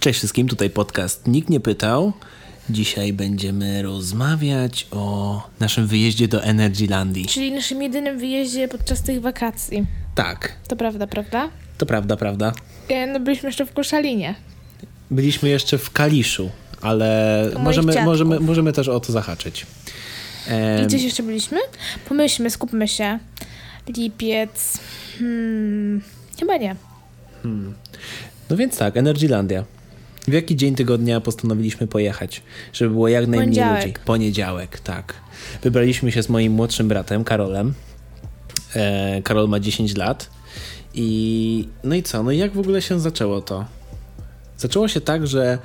Cześć wszystkim, tutaj podcast Nikt nie pytał. Dzisiaj będziemy rozmawiać o naszym wyjeździe do Energylandii. Czyli naszym jedynym wyjeździe podczas tych wakacji. Tak, To prawda, prawda? to prawda, prawda. E, No byliśmy jeszcze w Koszalinie. Byliśmy jeszcze w Kaliszu, ale możemy, dziadków. możemy, możemy też o to zahaczyć. I gdzieś jeszcze byliśmy? Pomyślmy, skupmy się. Lipiec. Hmm, chyba nie. No więc tak, Energylandia. W jaki dzień tygodnia postanowiliśmy pojechać, żeby było jak najmniej Poniedziałek. ludzi? Poniedziałek, tak. Wybraliśmy się z moim młodszym bratem, Karolem. E, Karol ma 10 lat. I no i co? No i jak w ogóle się zaczęło to? Zaczęło się tak, że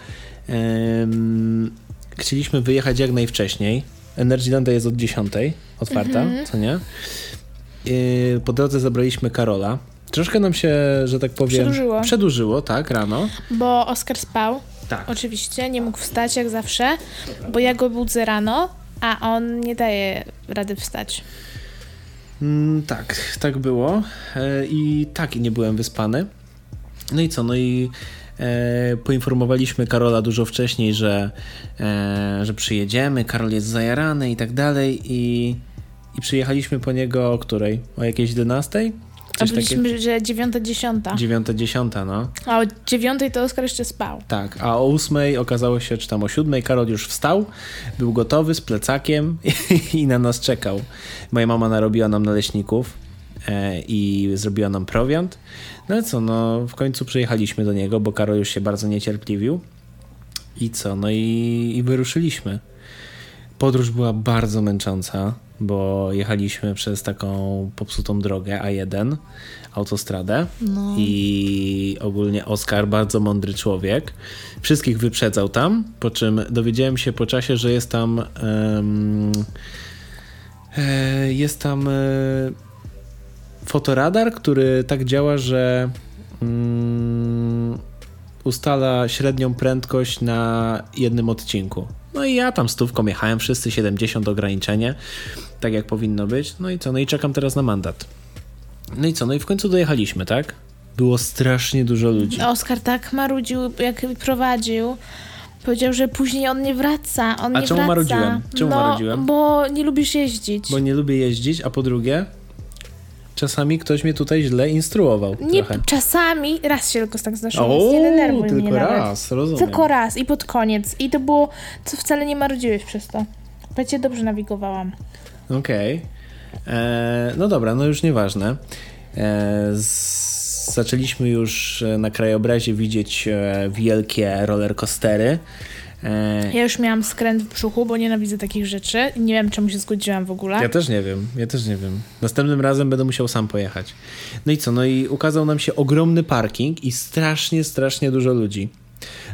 em, chcieliśmy wyjechać jak najwcześniej. Energylandia jest od 10 otwarta, Mhm. co nie? I po drodze zabraliśmy Karola. Troszkę nam się, że tak powiem, Przedłużyło. przedłużyło, tak, rano. Bo Oskar spał. Tak. Oczywiście, nie mógł wstać jak zawsze, bo ja go budzę rano, a on nie daje rady wstać. Mm, tak, tak było. E, I tak, i nie byłem wyspany. No i co? No i e, poinformowaliśmy Karola dużo wcześniej, że, e, że przyjedziemy, Karol jest zajarany i tak dalej. I, i przyjechaliśmy po niego o której? O jakiejś 11? A Coś byliśmy, że dziewiąta, dziesiąta. 9, 10, no. A o dziewiątej to Oskar jeszcze spał. Tak, a o 8 okazało się, czy tam o 7 Karol już wstał, był gotowy z plecakiem i na nas czekał. Moja mama narobiła nam naleśników e, i zrobiła nam prowiant. No co, no w końcu przyjechaliśmy do niego, bo Karol już się bardzo niecierpliwił. I co, no i, i wyruszyliśmy. Podróż była bardzo męcząca, bo jechaliśmy przez taką popsutą drogę A1, autostradę i ogólnie Oskar, bardzo mądry człowiek, wszystkich wyprzedzał tam, po czym dowiedziałem się po czasie, że jest tam e, jest tam e, fotoradar, który tak działa, że mm, ustala średnią prędkość na jednym odcinku. No i ja tam stówką jechałem, wszyscy 70 ograniczenie, tak jak powinno być. No i co? No i czekam teraz na mandat. No i co? No i w końcu dojechaliśmy, tak? Było strasznie dużo ludzi. Oskar tak marudził, jak prowadził. Powiedział, że później on nie wraca. On A nie czemu wraca. marudziłem? Czemu no, marudziłem? Bo nie lubisz jeździć. Bo nie lubię jeździć, a po drugie, czasami ktoś mnie tutaj źle instruował nie, trochę. czasami raz się tylko tak zdarzyło. O, więc nie denerwuj tylko mnie nawet. raz, rozumiem. Tylko raz i pod koniec. I to było, co wcale nie marudziłeś przez to. Bo ja cię dobrze nawigowałam. Okej. E, No dobra, no już nieważne. E, z- Zaczęliśmy już e, na krajobrazie widzieć e, wielkie rollercoastery. Ja już miałam skręt w brzuchu, bo nienawidzę takich rzeczy. I nie wiem, czemu się zgodziłam w ogóle. Ja też nie wiem, ja też nie wiem. Następnym razem będę musiał sam pojechać. No i co? No i ukazał nam się ogromny parking i strasznie, strasznie dużo ludzi.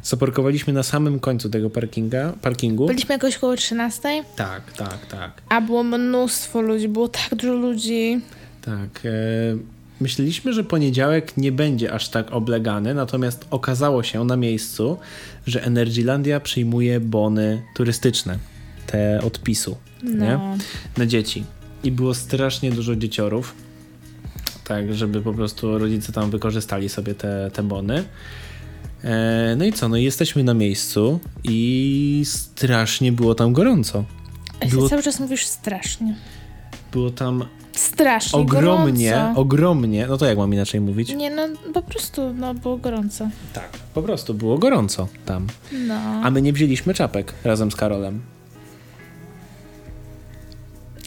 Zaparkowaliśmy na samym końcu tego parkinga, parkingu. Byliśmy jakoś koło 13, Tak, tak, tak. a było mnóstwo ludzi, było tak dużo ludzi. Tak. E, myśleliśmy, że poniedziałek nie będzie aż tak oblegany, natomiast okazało się na miejscu, że Energylandia przyjmuje bony turystyczne, te odpisu, nie? No. Na dzieci. I było strasznie dużo dzieciorów, tak, żeby po prostu rodzice tam wykorzystali sobie te, te bony. E, no i co? No jesteśmy na miejscu i strasznie było tam gorąco. Było, Cały czas mówisz strasznie. było tam Strasznie ogromnie, gorąco. ogromnie, no to jak mam inaczej mówić? Nie, no po prostu, no było gorąco. Tak. Po prostu było gorąco tam. No. A my nie wzięliśmy czapek razem z Karolem.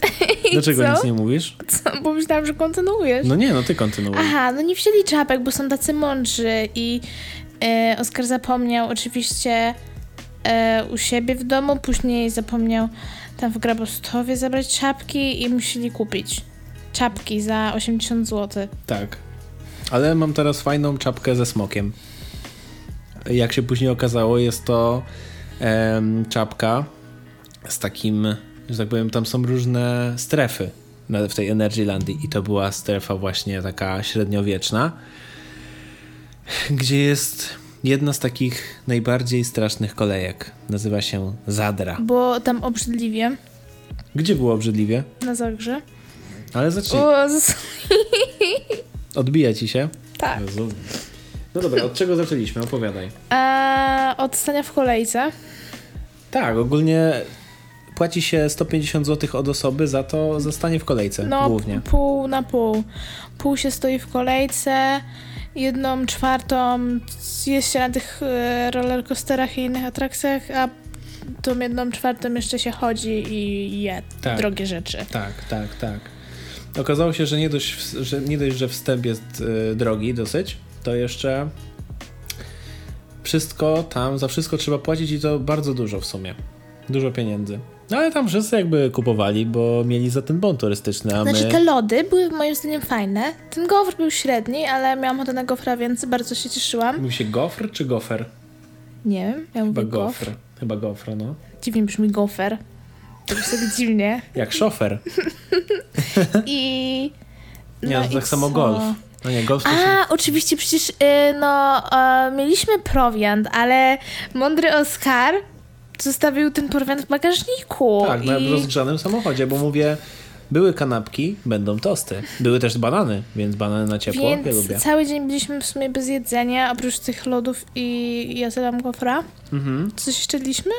Dlaczego co? nic nie mówisz? Co? Bo myślałam, że kontynuujesz. No nie, no ty kontynuuj. Aha, no nie wzięli czapek, bo są tacy mądrzy i Oskar zapomniał oczywiście e, u siebie w domu, później zapomniał tam w Grabostowie zabrać czapki i musieli kupić czapki za 80 zł. Tak. Ale mam teraz fajną czapkę ze smokiem. Jak się później okazało, jest to em, czapka z takim, że tak powiem, tam są różne strefy w tej Energylandii i to była strefa właśnie taka średniowieczna, gdzie jest jedna z takich najbardziej strasznych kolejek. Nazywa się Zadra. Bo tam obrzydliwie Gdzie było obrzydliwie? na Zagrze. Ale zacznij. O, z- Odbija ci się? tak. Jezu. No dobra, od czego zaczęliśmy? Opowiadaj. A od stania w kolejce. Tak, ogólnie płaci się 150 zł od osoby za to, za stanie w kolejce No, głównie. pół na pół. Pół się stoi w kolejce, jedną czwartą jest się na tych e, rollercoasterach i innych atrakcjach, a tą jedną czwartą jeszcze się chodzi i je Tak. drogie rzeczy. Tak, tak, tak. Okazało się, że nie dość, że, nie dość, że wstęp jest y, drogi dosyć, to jeszcze wszystko tam, za wszystko trzeba płacić i to bardzo dużo w sumie. Dużo pieniędzy. No ale tam wszyscy jakby kupowali, bo mieli za ten bon turystyczny, a Znaczy my... te lody były moim zdaniem fajne. Ten gofr był średni, ale miałam ochotę na gofra, więc bardzo się cieszyłam. Mówi się gofr czy gofer? Nie wiem, ja Chyba mówię gofr. gofr. Chyba gofr, no. Dziwnie brzmi gofer. To brzmi sobie dziwnie. Jak szofer. I... Nie, no, tak samo co? golf. No nie, golf to się... A, oczywiście, przecież y, no, e, mieliśmy prowiant, ale mądry Oskar zostawił ten prowiant w bagażniku. Tak, na i... rozgrzanym samochodzie, bo mówię, były kanapki, będą tosty. Były też banany, więc banany na ciepło, Więc ja lubię. cały dzień byliśmy w sumie bez jedzenia, oprócz tych lodów i ja zjadłam gofra. Mhm. Coś jeszcze jedliśmy?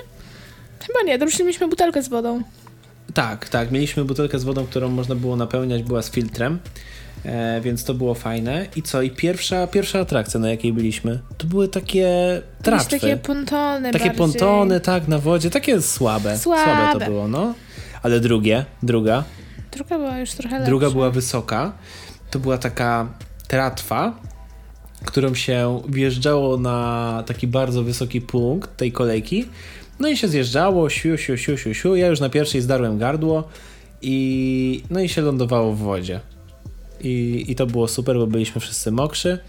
Chyba nie, to mieliśmy butelkę z wodą. Tak, tak, mieliśmy butelkę z wodą, którą można było napełniać, była z filtrem, e, więc to było fajne. I co, i pierwsza, pierwsza atrakcja, na jakiej byliśmy, to były takie tratwy. takie pontony Takie bardziej. pontony, tak, na wodzie, takie słabe. Słabe to Słabe. było, no. Ale drugie, druga, Druga była już trochę lepsza. druga była wysoka. To była taka tratwa, którą się wjeżdżało na taki bardzo wysoki punkt tej kolejki. No i się zjeżdżało, siu, siu, siu, siu, siu. Ja już na pierwszej zdarłem gardło i no i się lądowało w wodzie. I, i to było super, bo byliśmy wszyscy mokrzy.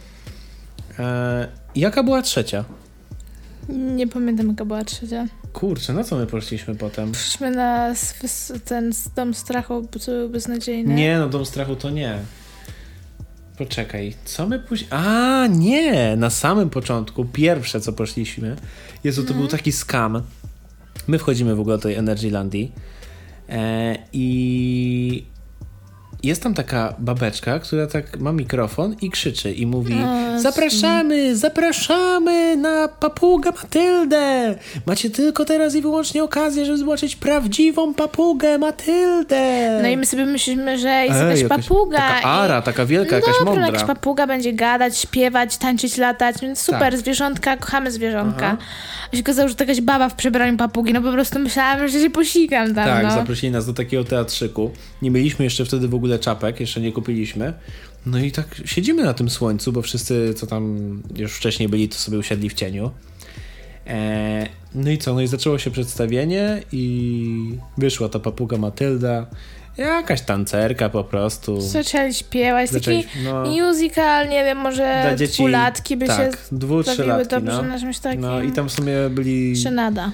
E, jaka była trzecia? Nie pamiętam jaka była trzecia. Kurczę, na co my poszliśmy potem? Przyszliśmy na ten dom strachu, bo to był beznadziejny. Nie, no Dom Strachu to nie. Poczekaj, co my później... A, nie! Na samym początku, pierwsze co poszliśmy, Jezu, to był taki skam. My wchodzimy w ogóle do tej Energylandii e, i jest tam taka babeczka, która tak ma mikrofon i krzyczy i mówi zapraszamy, zapraszamy na papugę Matyldę. Macie tylko teraz i wyłącznie okazję, żeby zobaczyć prawdziwą papugę Matyldę. No i my sobie myślimy, że jest Ej, jakaś jakaś- papuga. Taka i... ara, taka wielka, jakaś Dobra, no mądra. jakaś papuga będzie gadać, śpiewać, tańczyć, latać, więc super, Tak. zwierzątka, kochamy zwierzątka. Aha. A się okazało, że to jakaś baba w przebraniu papugi, no po prostu myślałam, że się posikam tam, Tak, no. zaprosili nas do takiego teatrzyku. Nie mieliśmy jeszcze wtedy w ogóle czapek, jeszcze nie kupiliśmy. No i tak siedzimy na tym słońcu, bo wszyscy, co tam już wcześniej byli, to sobie usiedli w cieniu. E, no i co? No i zaczęło się przedstawienie i wyszła ta papuga Matylda. Jakaś tancerka po prostu. Zaczęli śpiewać, Zaczęli- taki no. musical, nie wiem, może Dla dzieci, dwulatki by tak, się dwu, trzylatki, dobrze no. na czymś takim. No i tam w sumie byli... Żenada.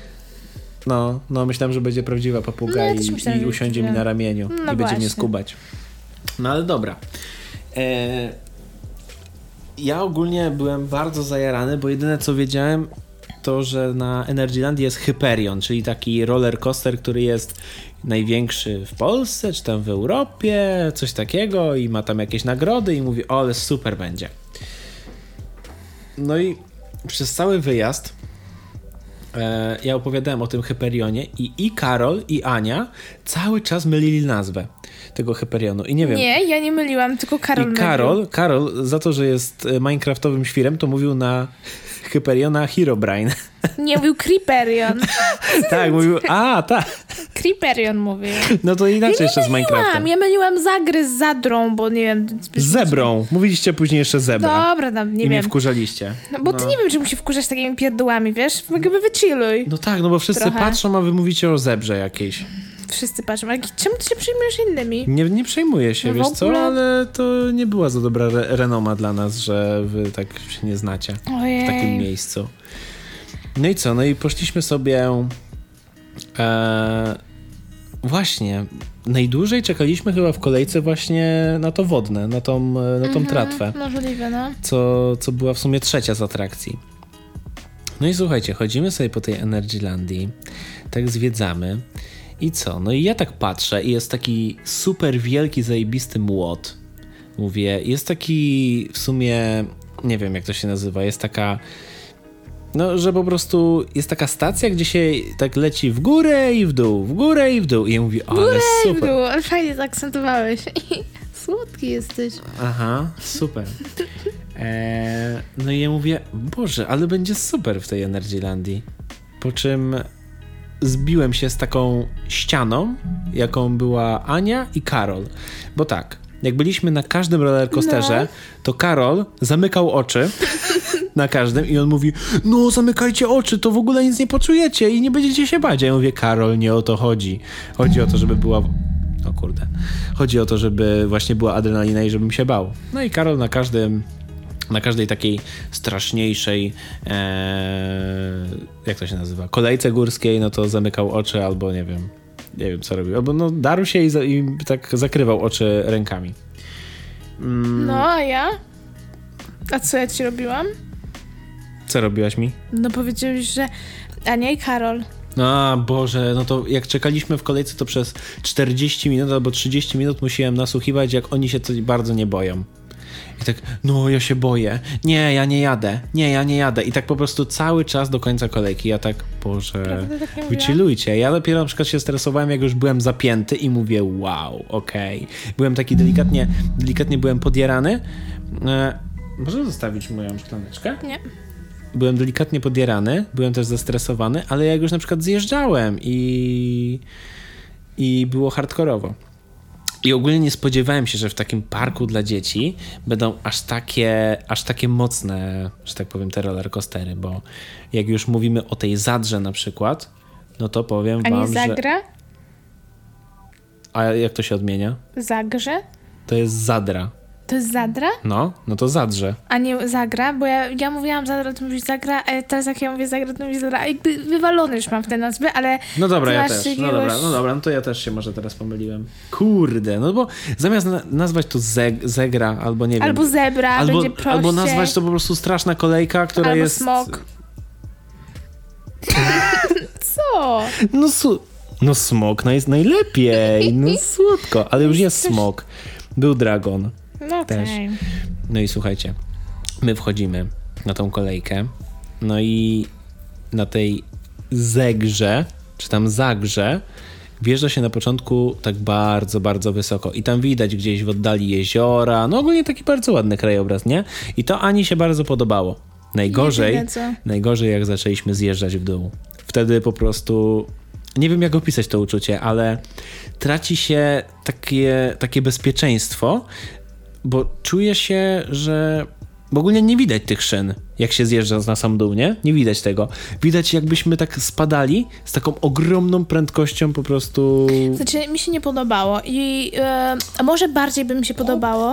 No, no myślałem, że będzie prawdziwa papuga No, ja i, i usiądzie mi będzie. na ramieniu No i będzie właśnie. mnie skubać. No ale dobra. E, ja ogólnie byłem bardzo zajarany, bo jedyne co wiedziałem to, że na Energyland jest Hyperion, czyli taki roller coaster, który jest największy w Polsce, czy tam w Europie, coś takiego i ma tam jakieś nagrody i mówi, o ale super będzie. No i przez cały wyjazd ja opowiadałem o tym Hyperionie i i Karol i Ania cały czas mylili nazwę tego Hyperionu i nie wiem. Nie, ja nie myliłam, tylko Karol I mylił. Karol, Karol za to, że jest e, minecraftowym świrem, to mówił na Hyperiona Herobrine. Nie mówił Creeperion. tak, mówił, a tak, Creeperion mówił. no to inaczej jeszcze z Myliłam, Minecraftem. ja myliłam zagry z zadrą, bo nie wiem... Z zebrą. Mówiliście później jeszcze zebra. Dobra, tam, nie I mnie wiem. wkurzaliście. No bo ty nie wiem, czy musi wkurzać takimi pierdołami, wiesz? Jakby wychilluj. No tak, no bo wszyscy Trochę. patrzą, a wy mówicie o zebrze jakiejś. Wszyscy patrzą, ale czemu ty się przyjmujesz innymi? Nie, nie przejmuję się, No wiesz co, ale to nie była za dobra re renoma dla nas, że wy tak się nie znacie Ojej. w takim miejscu. No i co, no i poszliśmy sobie e, właśnie, najdłużej czekaliśmy chyba w kolejce właśnie na to wodne, na tą, e, na tą Mhm, tratwę, Możliwe, no. co, co była w sumie trzecia z atrakcji. No i słuchajcie, chodzimy sobie po tej Energylandii, tak zwiedzamy i co? No i ja tak patrzę i jest taki super wielki, zajebisty młot. Mówię, jest taki w sumie nie wiem jak to się nazywa, jest taka no, że po prostu jest taka stacja, gdzie się tak leci w górę i w dół, w górę i w dół. I ja mówię, ale Górę i w super. dół, ale fajnie zaakcentowałeś. Słodki jesteś. Aha, super. Eee, no i ja mówię, Boże, ale będzie super w tej Energylandii. Po czym zbiłem się z taką ścianą, jaką była Ania i Karol. Bo tak, jak byliśmy na każdym rollercoasterze, No. to Karol zamykał oczy na każdym i on mówi, no zamykajcie oczy, to w ogóle nic nie poczujecie i nie będziecie się bać. A ja mówię, Karol, nie o to chodzi. Chodzi o to, żeby była... O kurde. Chodzi o to, żeby właśnie była adrenalina i żebym się bał. No i Karol na każdym na każdej takiej straszniejszej, e, jak to się nazywa, kolejce górskiej, no to zamykał oczy albo nie wiem, nie wiem co robił, albo no darł się i, za, i tak zakrywał oczy rękami. Mm, No, a ja? A co ja ci robiłam? Co robiłaś mi? No powiedziałeś, że Ania i Karol. A Boże, no to jak czekaliśmy w kolejce, to przez 40 minut albo 30 minut musiałem nasłuchiwać, jak oni się coś bardzo nie boją. I tak, no ja się boję. Nie, ja nie jadę. Nie, ja nie jadę. I tak po prostu cały czas do końca kolejki. Ja tak, Boże, tak wychillujcie. Ja dopiero na przykład się stresowałem, jak już byłem zapięty i mówię, wow, okej. Byłem taki delikatnie, delikatnie byłem podjarany. E, może zostawić moją szklaneczkę? Nie. byłem delikatnie podjarany, byłem też zestresowany, ale jak już na przykład zjeżdżałem i, i było hardkorowo. I ogólnie nie spodziewałem się, że w takim parku dla dzieci będą aż takie, aż takie mocne, że tak powiem, te rollercoastery, bo jak już mówimy o tej Zadrze na przykład, no to powiem A wam, nie że... Zagra? A jak to się odmienia? Zagrze? To jest Zadra. To jest Zadra? No, no to Zadrze. A nie Zagra? Bo ja, ja mówiłam Zadra, to mówisz Zagra, a teraz jak ja mówię Zagra, to mówisz Zadra. Jakby wywalone już mam w te nazwy, ale... No dobra, ja też. No jakiegoś- dobra, no dobra, no to ja też się może teraz pomyliłem. Kurde, no bo zamiast na nazwać to zeg, Zegra albo nie wiem. Albo Zebra, albo, będzie prościej. albo nazwać to po prostu straszna kolejka, która Albo jest. smok. Co? No, su... no smok, no jest najlepiej. No słodko, ale już jest smok. Był dragon. No Też. okej. No i słuchajcie, my wchodzimy na tą kolejkę, no i na tej zegrze, czy tam zagrze, wjeżdża się na początku tak bardzo, bardzo wysoko i tam widać gdzieś w oddali jeziora, no ogólnie taki bardzo ładny krajobraz, nie? I to Ani się bardzo podobało. Najgorzej, najgorzej jak zaczęliśmy zjeżdżać w dół. Wtedy po prostu nie wiem jak opisać to uczucie, ale traci się takie, takie bezpieczeństwo, bo czuję się, że bo ogólnie nie widać tych szyn, jak się zjeżdża na sam dół, nie? Nie widać tego. Widać jakbyśmy tak spadali z taką ogromną prędkością po prostu... Znaczy, mi się nie podobało i e, a może bardziej by mi się podobało.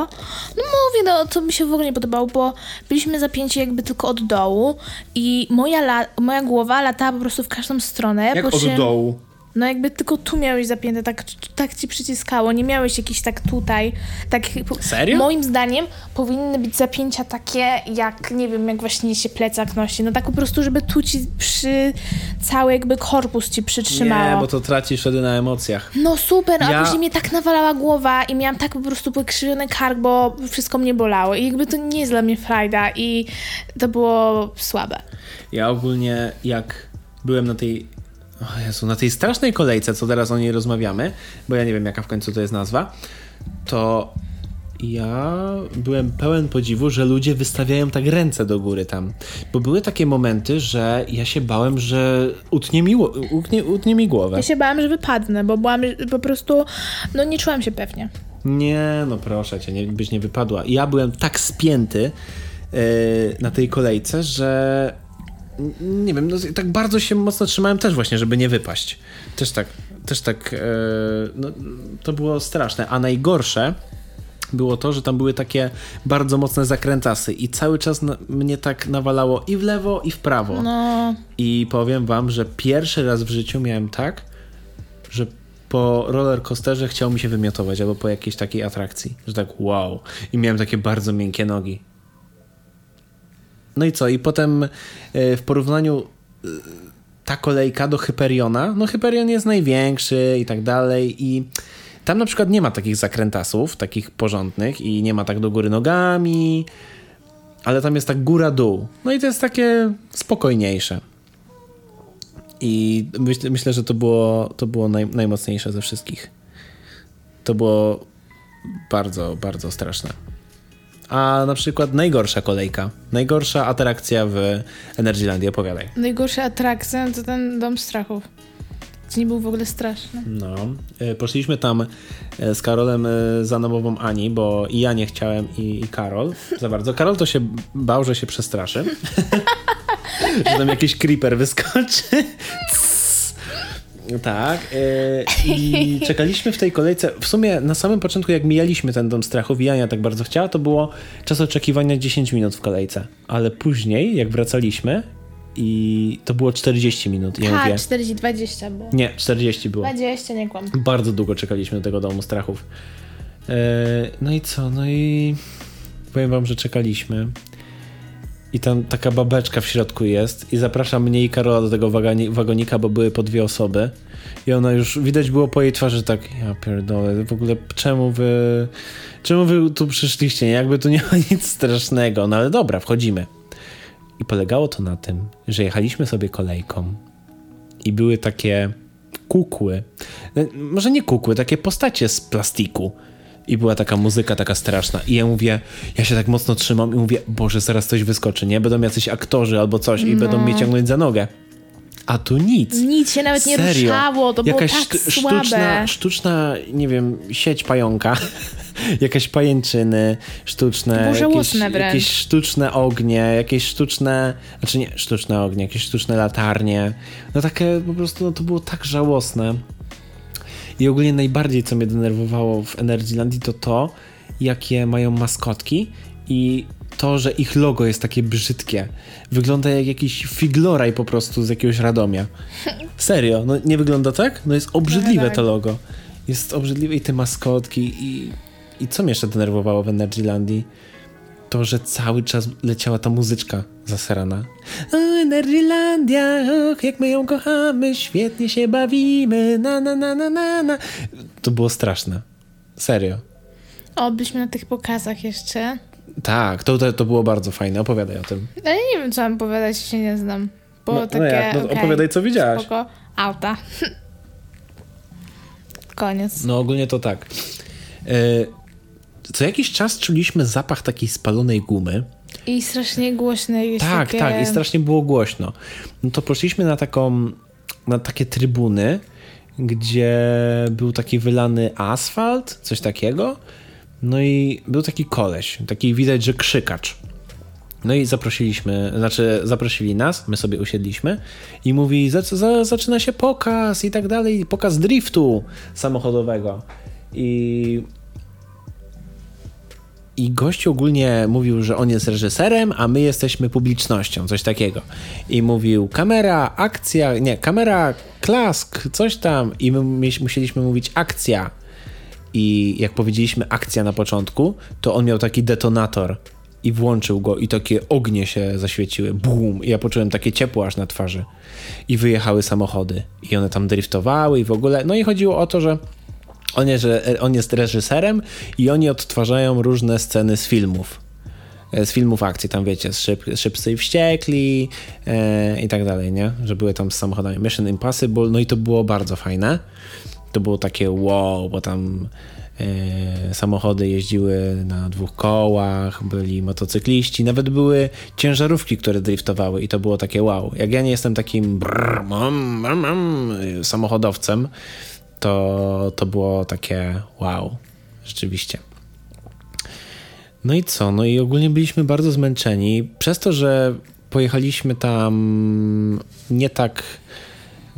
No mówię, no to mi się w ogóle nie podobało, bo byliśmy zapięci jakby tylko od dołu i moja, la, moja głowa latała po prostu w każdą stronę. Jak po od czym- dołu. No jakby tylko tu miałeś zapięte, tak, tak ci przyciskało, nie miałeś jakiś tak tutaj. Tak, Serio? Moim zdaniem powinny być zapięcia takie, jak nie wiem, jak właśnie się plecak nosi. No tak po prostu, żeby tu ci przy cały jakby korpus ci przytrzymało. Nie, bo to tracisz wtedy na emocjach. No super, a Ja- później mnie tak nawalała głowa i miałam tak po prostu pokrzywiony kark, bo wszystko mnie bolało. I jakby to nie jest dla mnie frajda i to było słabe. Ja ogólnie jak byłem na tej o Jezu, na tej strasznej kolejce, co teraz o niej rozmawiamy, bo ja nie wiem jaka w końcu to jest nazwa, to ja byłem pełen podziwu, że ludzie wystawiają tak ręce do góry tam. Bo były takie momenty, że ja się bałem, że utnie mi, utnie, utnie mi głowę. Ja się bałam, że wypadnę, bo byłam po prostu, no nie czułam się pewnie. Nie, no proszę cię, nie, byś nie wypadła. Ja byłem tak spięty yy, na tej kolejce, że nie wiem, no, tak bardzo się mocno trzymałem też właśnie, żeby nie wypaść. Też tak, też tak, yy, no, to było straszne. A najgorsze było to, że tam były takie bardzo mocne zakrętasy i cały czas na, mnie tak nawalało i w lewo, i w prawo. No, I powiem wam, że pierwszy raz w życiu miałem tak, że po roller coasterze chciał mi się wymiotować, albo po jakiejś takiej atrakcji, że tak wow. I miałem takie bardzo miękkie nogi. No i co? I potem e, w porównaniu e, ta kolejka do Hyperiona, no Hyperion jest największy i tak dalej i tam na przykład nie ma takich zakrętasów, takich porządnych i nie ma tak do góry nogami. ale tam jest tak góra-dół. No i to jest takie spokojniejsze. I myśl, myślę, że to było, to było naj, najmocniejsze ze wszystkich. To było bardzo, bardzo straszne. A na przykład najgorsza kolejka, najgorsza atrakcja w Energylandii, opowiadaj. Najgorsza atrakcja to ten dom strachów. Nie był w ogóle straszny. No, e, poszliśmy tam e, z Karolem e, za namową Ani, bo i ja nie chciałem, i, i Karol za bardzo. Karol to się bał, że się przestraszy. że tam jakiś creeper wyskoczy. Tak. I czekaliśmy w tej kolejce. W sumie na samym początku, jak mijaliśmy ten dom strachów i Ania tak bardzo chciała, to było czas oczekiwania 10 minut w kolejce. Ale później, jak wracaliśmy, i to było 40 minut. Ja tak, mówię, 40, 20 było. nie, 40 było. 20, nie kłam. Bardzo długo czekaliśmy do tego domu strachów. E, no i co? No i powiem wam, że czekaliśmy. I tam taka babeczka w środku jest i zaprasza mnie i Karola do tego wagoni, wagonika, bo były po dwie osoby. I ona już, widać było po jej twarzy tak, ja pierdolę, w ogóle czemu wy, czemu wy tu przyszliście? Jakby tu nie ma nic strasznego. No ale dobra, wchodzimy. I polegało to na tym, że jechaliśmy sobie kolejką i były takie kukły. No, Może nie kukły, takie postacie z plastiku. I była taka muzyka taka straszna. I ja mówię, ja się tak mocno trzymam i mówię, Boże, zaraz coś wyskoczy, nie? Będą jacyś aktorzy albo coś i będą mnie ciągnąć za nogę. A tu nic. Nic się nawet nie Serio. ruszało, to Jakaś było tak słabe. sztuczna, sztuczna, nie wiem, sieć pająka. Jakaś pajęczyny sztuczne. Jakieś, jakieś sztuczne ognie, jakieś sztuczne, znaczy nie sztuczne ognie, jakieś sztuczne latarnie. No takie po prostu, no to było tak żałosne. I ogólnie najbardziej, co mnie denerwowało w Energylandii, to to, jakie mają maskotki i to, że ich logo jest takie brzydkie. Wygląda jak jakiś figloraj po prostu z jakiegoś Radomia. Serio, no nie wygląda tak? No jest obrzydliwe tak. to logo. Jest obrzydliwe i te maskotki i, i co mnie jeszcze denerwowało w Energylandii? To, że cały czas leciała ta muzyczka zaserana. O, Energylandia, och, jak my ją kochamy, świetnie się bawimy, na na na na na na. To było straszne. Serio. O, byliśmy na tych pokazach jeszcze. Tak, to, to, to było bardzo fajne. Opowiadaj o tym. Ale nie wiem, co mam powiedzieć, się nie znam. Było No, no takie, jak? No, okej, opowiadaj, co widziałaś. Spoko. Auta. Koniec. No ogólnie to tak. E, co jakiś czas czuliśmy zapach takiej spalonej gumy. I strasznie głośne jest Tak, takie... tak, i strasznie było głośno. No to poszliśmy na taką, na takie trybuny, gdzie był taki wylany asfalt, coś takiego. No i był taki koleś, taki widać, że krzykacz. No i zaprosiliśmy, znaczy zaprosili nas, my sobie usiedliśmy i mówi, za, za, zaczyna się pokaz i tak dalej, pokaz driftu samochodowego. I i gość ogólnie mówił, że on jest reżyserem, a my jesteśmy publicznością, coś takiego. I mówił kamera, akcja, nie, kamera, klask, coś tam. I my musieliśmy mówić akcja. I jak powiedzieliśmy akcja na początku, to on miał taki detonator i włączył go i takie ognie się zaświeciły. Bum! I ja poczułem takie ciepło aż na twarzy. I wyjechały samochody. I one tam driftowały i w ogóle. No i chodziło o to, że on jest, on jest reżyserem i oni odtwarzają różne sceny z filmów. E, Z filmów akcji, tam wiecie, szyb, Szybcy i Wściekli e, i tak dalej, nie? Że były tam z samochodami Mission Impossible, no i to było bardzo fajne. To było takie wow, bo tam e, samochody jeździły na dwóch kołach, byli motocykliści, nawet były ciężarówki, które driftowały i to było takie wow. Jak ja nie jestem takim brrr, mam, mam, mam, samochodowcem, to, to było takie wow, rzeczywiście. No i co? No i ogólnie byliśmy bardzo zmęczeni. Przez to, że pojechaliśmy tam nie tak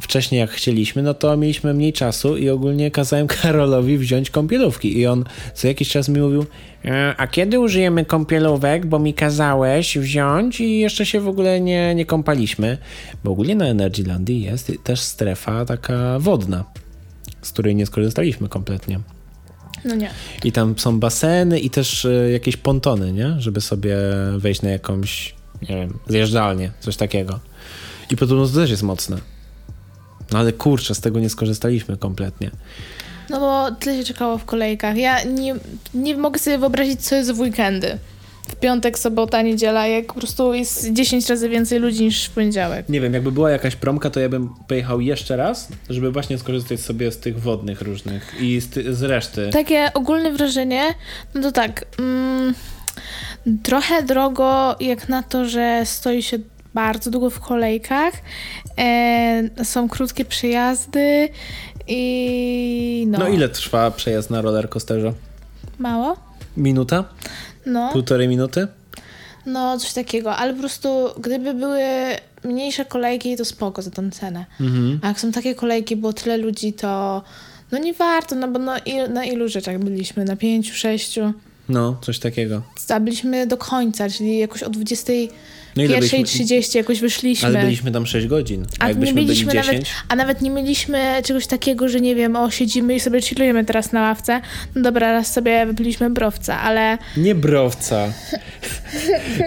wcześniej jak chcieliśmy, no to mieliśmy mniej czasu i ogólnie kazałem Karolowi wziąć kąpielówki. I on co jakiś czas mi mówił, "E, a kiedy użyjemy kąpielówek, bo mi kazałeś wziąć i jeszcze się w ogóle nie, nie kąpaliśmy. Bo ogólnie na Energylandii jest też strefa taka wodna, z której nie skorzystaliśmy kompletnie. No nie. I tam są baseny i też e, jakieś pontony, nie? Żeby sobie wejść na jakąś, nie wiem, zjeżdżalnię, coś takiego. I podobno to też jest mocne. No ale kurczę, z tego nie skorzystaliśmy kompletnie. No bo tyle się czekało w kolejkach. Ja nie, nie mogę sobie wyobrazić, co jest w weekendy. W piątek, sobota, niedziela, jak po prostu jest 10 razy więcej ludzi niż w poniedziałek. Nie wiem, jakby była jakaś promka, to ja bym pojechał jeszcze raz, żeby właśnie skorzystać sobie z tych wodnych różnych i z, z reszty. Takie ogólne wrażenie, no to tak, mm, trochę drogo jak na to, że stoi się bardzo długo w kolejkach, e, są krótkie przejazdy i no, No ile trwa przejazd na rollercoasterze? mało. Minuta? No, Półtorej minuty? no coś takiego, ale po prostu gdyby były mniejsze kolejki, to spoko za tą cenę. Mhm. A jak są takie kolejki, było tyle ludzi, to no nie warto, no bo no, il, na ilu rzeczach byliśmy? Na pięciu, sześciu. No, coś takiego. A byliśmy do końca, czyli jakoś o 21.30 No ile byliśmy? jakoś wyszliśmy. Ale byliśmy tam 6 godzin. A, a jakbyśmy byli mieliśmy 10? nawet, a nawet nie mieliśmy czegoś takiego, że nie wiem, o siedzimy i sobie chillujemy teraz na ławce. No dobra, raz sobie wypiliśmy browca, ale Nie browca.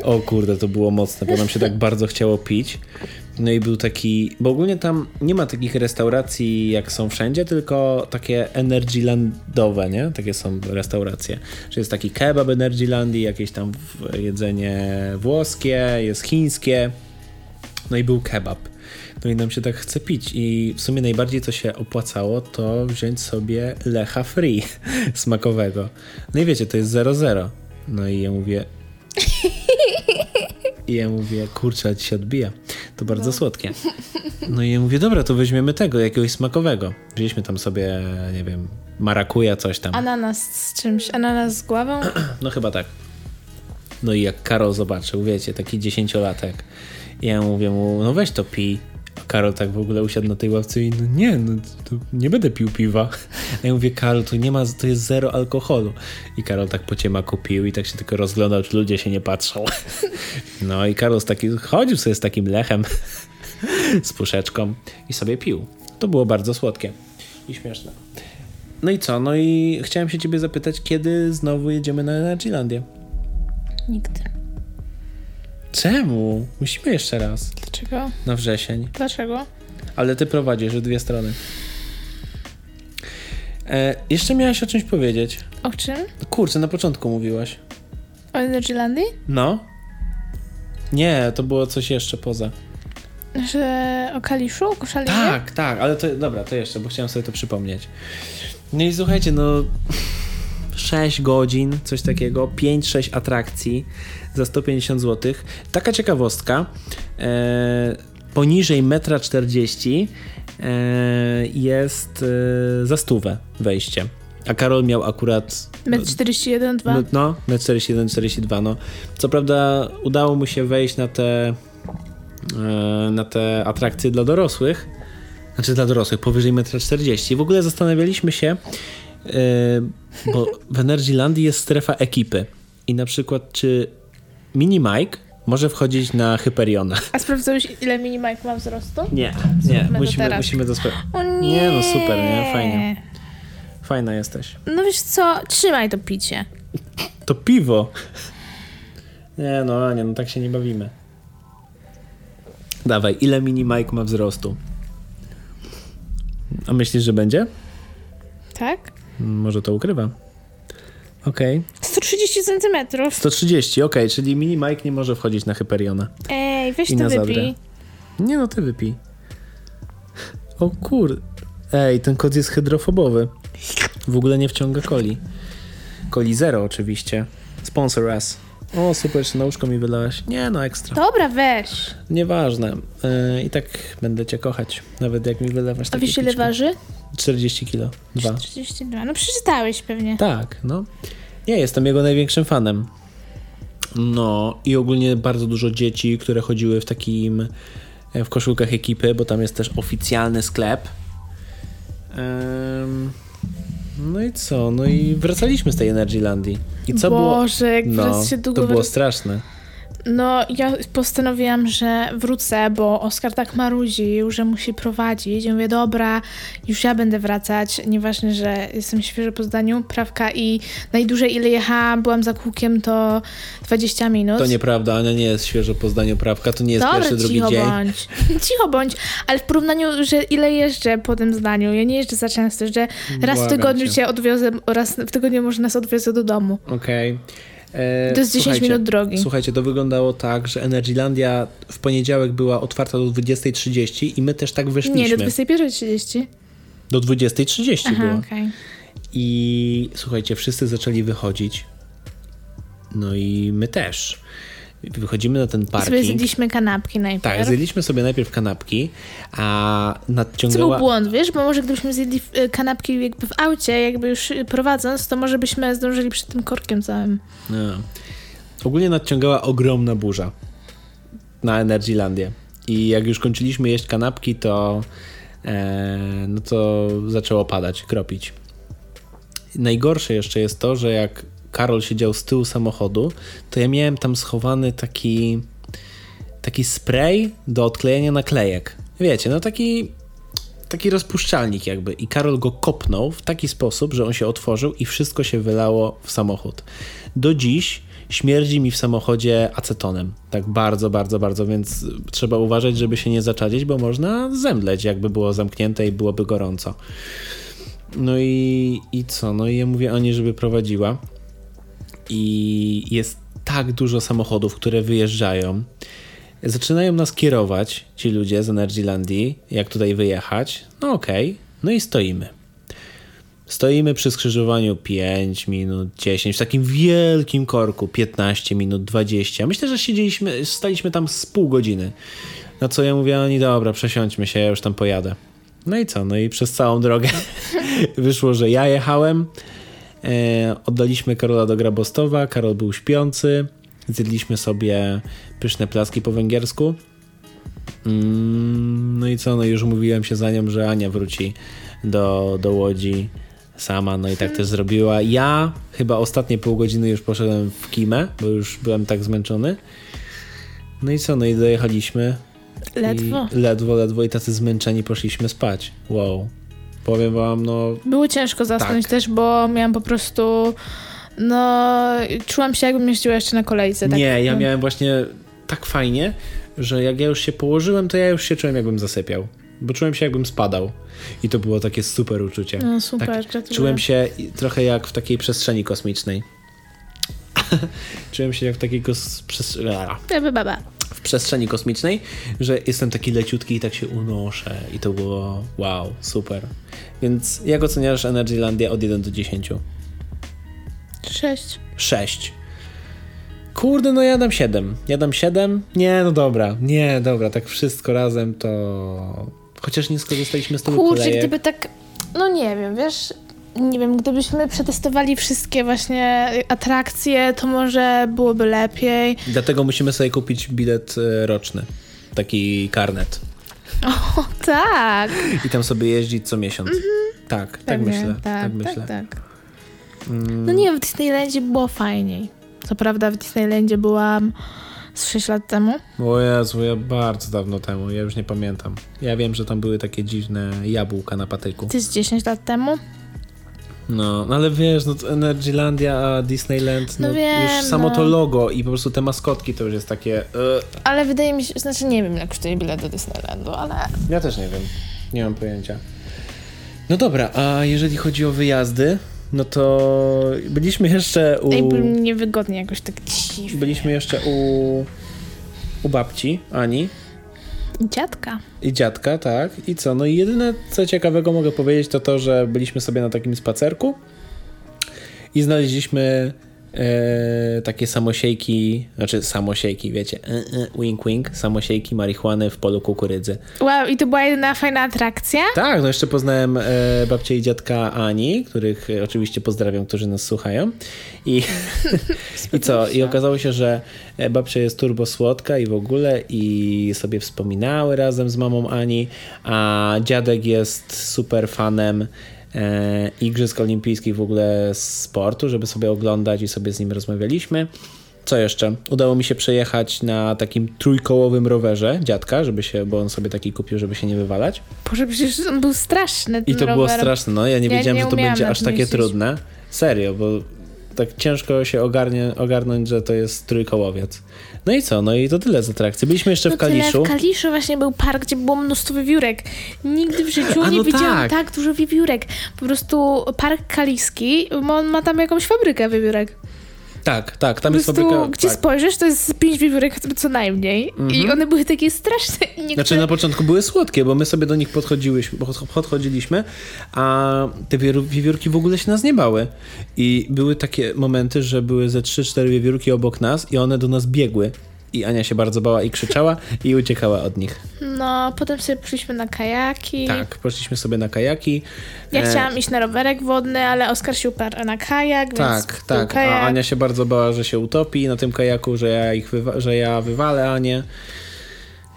O kurde, to było mocne, bo nam się tak bardzo chciało pić. No i był taki, bo ogólnie tam nie ma takich restauracji jak są wszędzie, tylko takie Energylandowe, nie? Takie są restauracje. Że jest taki kebab Energylandii, jakieś tam jedzenie włoskie, jest chińskie. No i był kebab. No i nam się tak chce pić. I w sumie najbardziej co się opłacało, to wziąć sobie lecha free smakowego. No i wiecie, to jest 0,0. No i ja mówię. I ja mówię, kurczę, ci się odbija. To bardzo słodkie. No i ja mówię, dobra, to weźmiemy tego, jakiegoś smakowego. Wzięliśmy tam sobie, nie wiem, marakuja, coś tam. ananas z czymś, ananas z głową. No chyba tak. No i jak Karol zobaczył, wiecie, taki dziesięciolatek. Ja mówię mu, no weź to pij. Karol tak w ogóle usiadł na tej ławce i no nie, no nie będę pił piwa. A ja mówię, Karol, to nie ma, to jest zero alkoholu. I Karol tak po ciemaku pił i tak się tylko rozglądał, czy ludzie się nie patrzą. No i Karol z taki, chodził sobie z takim lechem, z puszeczką i sobie pił. To było bardzo słodkie i śmieszne. No i co? No i chciałem się ciebie zapytać, kiedy znowu jedziemy na Energylandię? Nigdy. Czemu? Musimy jeszcze raz. Dlaczego? Na wrzesień. Dlaczego? Ale ty prowadzisz w dwie strony. E, jeszcze miałaś o czymś powiedzieć. O czym? Kurczę, na początku mówiłaś. O Energylandii? No? Nie, to było coś jeszcze poza. Że o Kaliszu? O Koszalinie? Tak, tak, ale to dobra, to jeszcze, bo chciałem sobie to przypomnieć. No i słuchajcie, no 6 godzin, coś takiego, 5-6 atrakcji za 150 zł. Taka ciekawostka, e, poniżej 1,40 m e, jest e, za stówę wejście. A Karol miał akurat Metr 41, 2. no, na 41, 42, no. Co prawda udało mu się wejść na te e, na te atrakcje dla dorosłych, znaczy dla dorosłych, powyżej 1,40 m. W ogóle zastanawialiśmy się, e, bo w Energylandii jest strefa ekipy i na przykład czy Mini Mike może wchodzić na Hyperiona? A sprawdzałeś, ile mini Mike ma wzrostu? Nie, nie, to musimy, teraz. musimy to sprawdzić. O nie. Nie, no super, nie? Fajnie. Fajna jesteś. No wiesz co, trzymaj to picie. To piwo. Nie no, nie, no tak się nie bawimy. Dawaj, ile mini Mike ma wzrostu? A myślisz, że będzie? Tak? Może to ukrywa. Okej. 130 centymetrów. 130, okej, czyli mini Mike nie może wchodzić na Hyperiona. Ej, weź I to Zadrę. wypij. Nie no, ty wypij. O kur... Ej, ten kod jest hydrofobowy. W ogóle nie wciąga coli. Coli zero oczywiście. Sponsor us. O, super, jeszcze na łóżko mi wylałaś. Nie no, ekstra. Dobra, weź. Nieważne. Yy, I tak będę cię kochać. Nawet jak mi wylewasz A takie wiesz ile piczko. waży? 40 kilo. Dwa. 42. No przeczytałeś pewnie. Tak, no. Ja jestem jego największym fanem. No i ogólnie bardzo dużo dzieci, które chodziły w takim e, w koszulkach ekipy, bo tam jest też oficjalny sklep. Em, no i co? No i wracaliśmy z tej Energylandii. I co było? Boże, jak No, się długo to było straszne. No, ja postanowiłam, że wrócę, bo Oskar tak marudził, że musi prowadzić. Ja mówię, dobra, już ja będę wracać. Nieważne, że jestem świeżo po zdaniu, prawka i najdłużej ile jechałam, byłam za kółkiem, to 20 minut. To nieprawda, Ania nie jest świeżo po zdaniu prawka, to nie jest Dobra, pierwszy, drugi dzień. bądź. cicho bądź, ale w porównaniu, że ile jeżdżę po tym zdaniu, ja nie jeżdżę za często, że raz w Błagam tygodniu cię. cię odwiozę, raz w tygodniu może nas odwiozę do domu. Okej. E, To jest 10 słuchajcie, minut drogi. Słuchajcie, to wyglądało tak, że Energylandia w poniedziałek była otwarta do 20.30 i my też tak wyszliśmy. Nie, do 21.30. Do 20.30 Aha, było. okej. I słuchajcie, wszyscy zaczęli wychodzić. No i my też. Wychodzimy na ten Sobie parking. zjedliśmy kanapki najpierw. Tak, zjedliśmy sobie najpierw kanapki, a Co był nadciągała... błąd, wiesz? Bo może gdybyśmy zjedli e, kanapki jakby w aucie, jakby już e, prowadząc, to może byśmy zdążyli przed tym korkiem całym. No. Ogólnie nadciągała ogromna burza na Energylandię. I jak już kończyliśmy jeść kanapki, to e, no to zaczęło padać, kropić. Najgorsze jeszcze jest to, że jak Karol siedział z tyłu samochodu, to ja miałem tam schowany taki taki spray do odklejenia naklejek. Wiecie, no taki taki rozpuszczalnik jakby i Karol go kopnął w taki sposób, że on się otworzył i wszystko się wylało w samochód. Do dziś śmierdzi mi w samochodzie acetonem. Tak bardzo, bardzo, bardzo, więc trzeba uważać, żeby się nie zaczadzić, bo można zemdleć, jakby było zamknięte i byłoby gorąco. No i, i co? No i ja mówię Ani, żeby prowadziła. I jest tak dużo samochodów, które wyjeżdżają. Zaczynają nas kierować ci ludzie z Energylandii, jak tutaj wyjechać. No okej, no i stoimy. Stoimy przy skrzyżowaniu 5 minut, 10, w takim wielkim korku 15 minut, 20. Myślę, że siedzieliśmy, staliśmy tam z pół godziny. Na co ja mówię, oni dobra, przesiądźmy się, ja już tam pojadę. No i co? No i przez całą drogę wyszło, że ja jechałem. E, oddaliśmy Karola do Grabostowa, Karol był śpiący. Zjedliśmy sobie pyszne placki po węgiersku. Mm, no i co? No już mówiłem się za nią, że Ania wróci do, do Łodzi sama, no i tak też zrobiła. Ja chyba ostatnie pół godziny już poszedłem w kimę, bo już byłem tak zmęczony. No i co? No i dojechaliśmy. Ledwo. Ledwo, ledwo i tacy zmęczeni poszliśmy spać. Wow. Powiem wam, no Było ciężko zasnąć Tak. też, bo miałam po prostu. No, czułam się, jakbym jeździła jeszcze na kolejce. Tak, Nie, ja no. miałem właśnie tak fajnie, że jak ja już się położyłem, to ja już się czułem, jakbym zasypiał. Bo czułem się, jakbym spadał. I to było takie super uczucie. No super, tak, czułem się trochę jak w takiej przestrzeni kosmicznej. czułem się jak w takiej w przestrzeni kosmicznej, że jestem taki leciutki i tak się unoszę. I to było wow, super. Więc jak oceniasz Energylandia od 1 do 10? Sześć. 6. Kurde, no ja dam 7. Ja dam 7? Nie, no dobra. Nie, dobra, tak wszystko razem to... Chociaż nie skorzystaliśmy z tyłu Kurczę, kolejek. gdyby tak. No nie wiem, wiesz. Nie wiem, gdybyśmy przetestowali wszystkie właśnie atrakcje, to może byłoby lepiej. Dlatego musimy sobie kupić bilet e, roczny. Taki karnet. O, tak. I tam sobie jeździć co miesiąc. Tak, tak Pewnie, myślę. Tak, Tak, tak, myślę. tak. Mm, No nie, w Disneylandzie było fajniej. Co prawda w Disneylandzie byłam z 6 lat temu. O Jezu, ja bardzo dawno temu, ja już nie pamiętam. Ja wiem, że tam były takie dziwne jabłka na patyku. Ty z 10 lat temu. No, no ale wiesz, no Energylandia, a Disneyland, no, No wiem, już samo no. to logo i po prostu te maskotki to już jest takie... e, Ale wydaje mi się, znaczy nie wiem jak kosztuje bilet do Disneylandu, ale Ja też nie wiem. Nie mam pojęcia. No dobra, a jeżeli chodzi o wyjazdy, no to byliśmy jeszcze u... mi niewygodnie jakoś tak dziwnie. Byliśmy jeszcze u... u babci, Ani Dziadka. i dziadka, tak. I co? No i jedyne, co ciekawego mogę powiedzieć, to to, że byliśmy sobie na takim spacerku i znaleźliśmy e, takie samosiejki, znaczy samosiejki, wiecie, e, e, wink wink, samosiejki marihuany w polu kukurydzy. Wow, i to była jedyna fajna atrakcja? Tak, no jeszcze poznałem e, babcię i dziadka Ani, których e, oczywiście pozdrawiam, którzy nas słuchają. I, I co? I okazało się, że e, babcia jest turbo słodka i w ogóle i sobie wspominały razem z mamą Ani, a dziadek jest super fanem Igrzysk Olimpijskich w ogóle z sportu, żeby sobie oglądać i sobie z nim rozmawialiśmy. Co jeszcze? Udało mi się przejechać na takim trójkołowym rowerze dziadka, żeby się, bo on sobie taki kupił, żeby się nie wywalać. Boże, przecież on był straszny. I to było rower. straszne, no ja nie Ja wiedziałem, nie że to będzie aż takie trudne. Serio, bo tak ciężko się ogarnie, ogarnąć, że to jest trójkołowiec. No i co? No i to tyle z atrakcji. Byliśmy jeszcze No w Kaliszu. Tyle w Kaliszu właśnie był park, gdzie było mnóstwo wiewiórek. Nigdy w życiu A, nie no widziałam tak. tak. dużo wiewiórek. Po prostu park kaliski, bo on ma tam jakąś fabrykę wiewiórek. Tak, tak, tam jest fabryka... gdzie tak. spojrzysz, to jest pięć wiewiórek co najmniej. I one były takie straszne. I niektóre... Znaczy na początku były słodkie, bo my sobie do nich podchodziłyśmy, pod- podchodziliśmy, a te wiewiórki w ogóle się nas nie bały. I były takie momenty, że były ze 3-4 wiewiórki obok nas i one do nas biegły. I Ania się bardzo bała i krzyczała i uciekała od nich. No, potem sobie poszliśmy na kajaki. Tak, poszliśmy sobie na kajaki. Ja E, chciałam iść na rowerek wodny, ale Oskar się uparł na kajak, więc Tak, był tak. Kajak. A Ania się bardzo bała, że się utopi na tym kajaku, że ja, ich wywa- że ja wywalę Anię.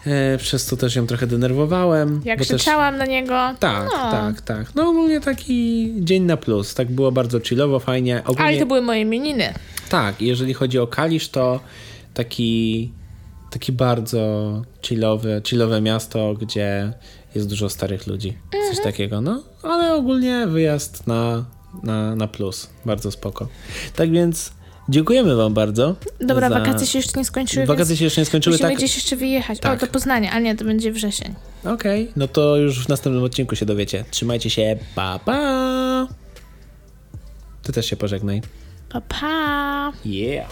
E, przez to też ją trochę denerwowałem. Jak bo też- krzyczałam na niego. Tak, no. tak, tak. No ogólnie taki dzień na plus. Tak było bardzo chillowo, fajnie. Ogólnie, Ale to były moje imieniny. Tak, jeżeli chodzi o Kalisz, to taki, taki bardzo chillowy, chillowe miasto, gdzie jest dużo starych ludzi. Mhm. Coś takiego, no. Ale ogólnie wyjazd na, na, na plus. Bardzo spoko. Tak więc dziękujemy wam bardzo. Dobra, za... wakacje się jeszcze nie skończyły, Wakacje się jeszcze nie skończyły, musimy tak? gdzieś jeszcze wyjechać. Tak. O, do Poznania, a nie, to będzie wrzesień. Okej, no to już w następnym odcinku się dowiecie. Trzymajcie się, pa pa! Ty też się pożegnaj. Pa, pa! Yeah!